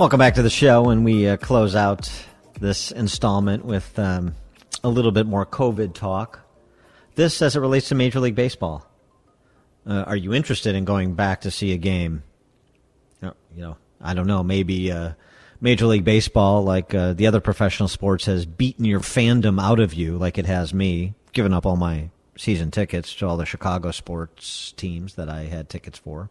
Welcome back to the show, and we uh, close out this installment with um, a little bit more COVID talk. This, as it relates to Major League Baseball, uh, are you interested in going back to see a game? You know, I don't know. Maybe uh, Major League Baseball, like uh, the other professional sports, has beaten your fandom out of you, like it has me. Given up all my season tickets to all the Chicago sports teams that I had tickets for,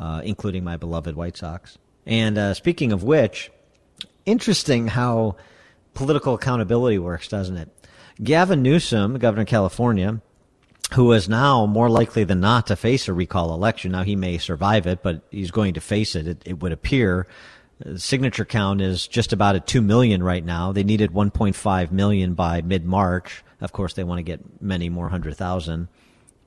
uh, including my beloved White Sox. And uh, speaking of which, interesting how political accountability works, doesn't it? Gavin Newsom, governor of California, who is now more likely than not to face a recall election. Now he may survive it, but he's going to face it. It, it would appear. The signature count is just about at two million right now. They needed 1.5 million by mid-March. Of course, they want to get many more hundred thousand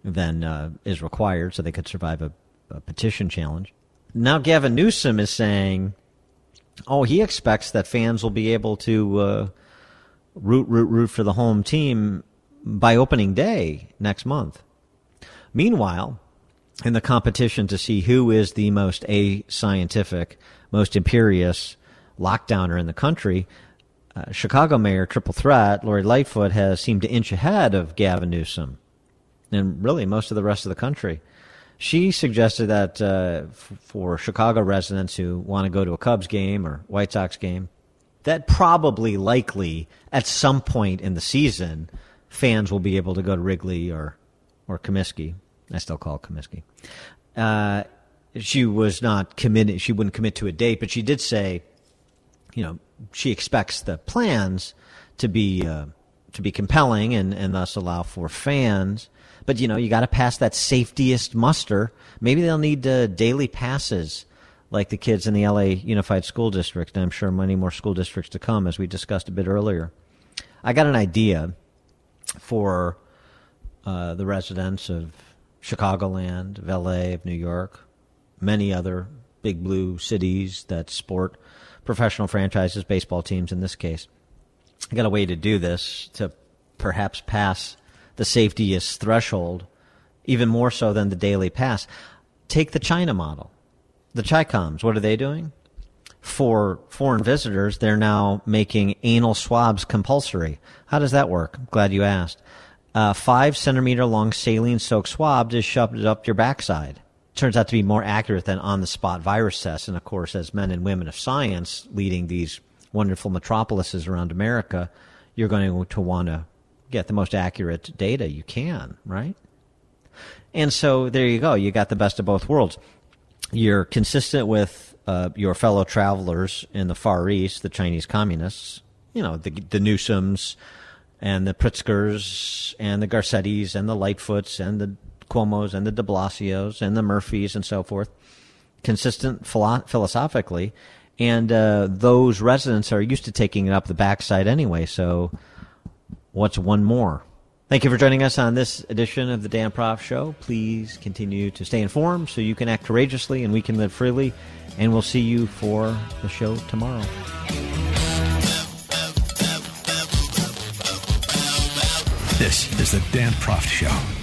than uh, is required, so they could survive a, a petition challenge. Now Gavin Newsom is saying, oh, he expects that fans will be able to uh, root, root, root for the home team by opening day next month. Meanwhile, in the competition to see who is the most a scientific, most imperious lockdowner in the country, uh, Chicago Mayor Triple Threat Lori Lightfoot has seemed to inch ahead of Gavin Newsom and really most of the rest of the country. She suggested that uh, f- for Chicago residents who want to go to a Cubs game or White Sox game, that probably likely at some point in the season, fans will be able to go to Wrigley or or Comiskey. I still call it Comiskey. Uh, she was not committed. She wouldn't commit to a date, but she did say, you know, she expects the plans to be uh, to be compelling and and thus allow for fans but you know, you got to pass that safetiest muster. Maybe they'll need uh, daily passes like the kids in the LA Unified School District, and I'm sure many more school districts to come, as we discussed a bit earlier. I got an idea for uh, the residents of Chicagoland, of LA, of New York, many other big blue cities that sport professional franchises, baseball teams in this case. I got a way to do this to perhaps pass the safetiest threshold, even more so than the daily pass. Take the China model. The Chicoms, what are they doing? For foreign visitors, they're now making anal swabs compulsory. How does that work? Glad you asked. A five centimeter long saline soaked swab is shoved up your backside. Turns out to be more accurate than on the spot virus tests. And of course, as men and women of science leading these wonderful metropolises around America, you're going to want to get the most accurate data you can, right? And so there you go. You got the best of both worlds. You're consistent with uh, your fellow travelers in the Far East, the Chinese communists, you know, the, the Newsoms and the Pritzkers and the Garcettis and the Lightfoots and the Cuomos and the de Blasios and the Murphys and so forth. Consistent philo- philosophically. And uh, those residents are used to taking it up the backside anyway, so what's one more? Thank you for joining us on this edition of the Dan Proft Show. Please continue to stay informed so you can act courageously and we can live freely. And we'll see you for the show tomorrow. This is the Dan Proft Show.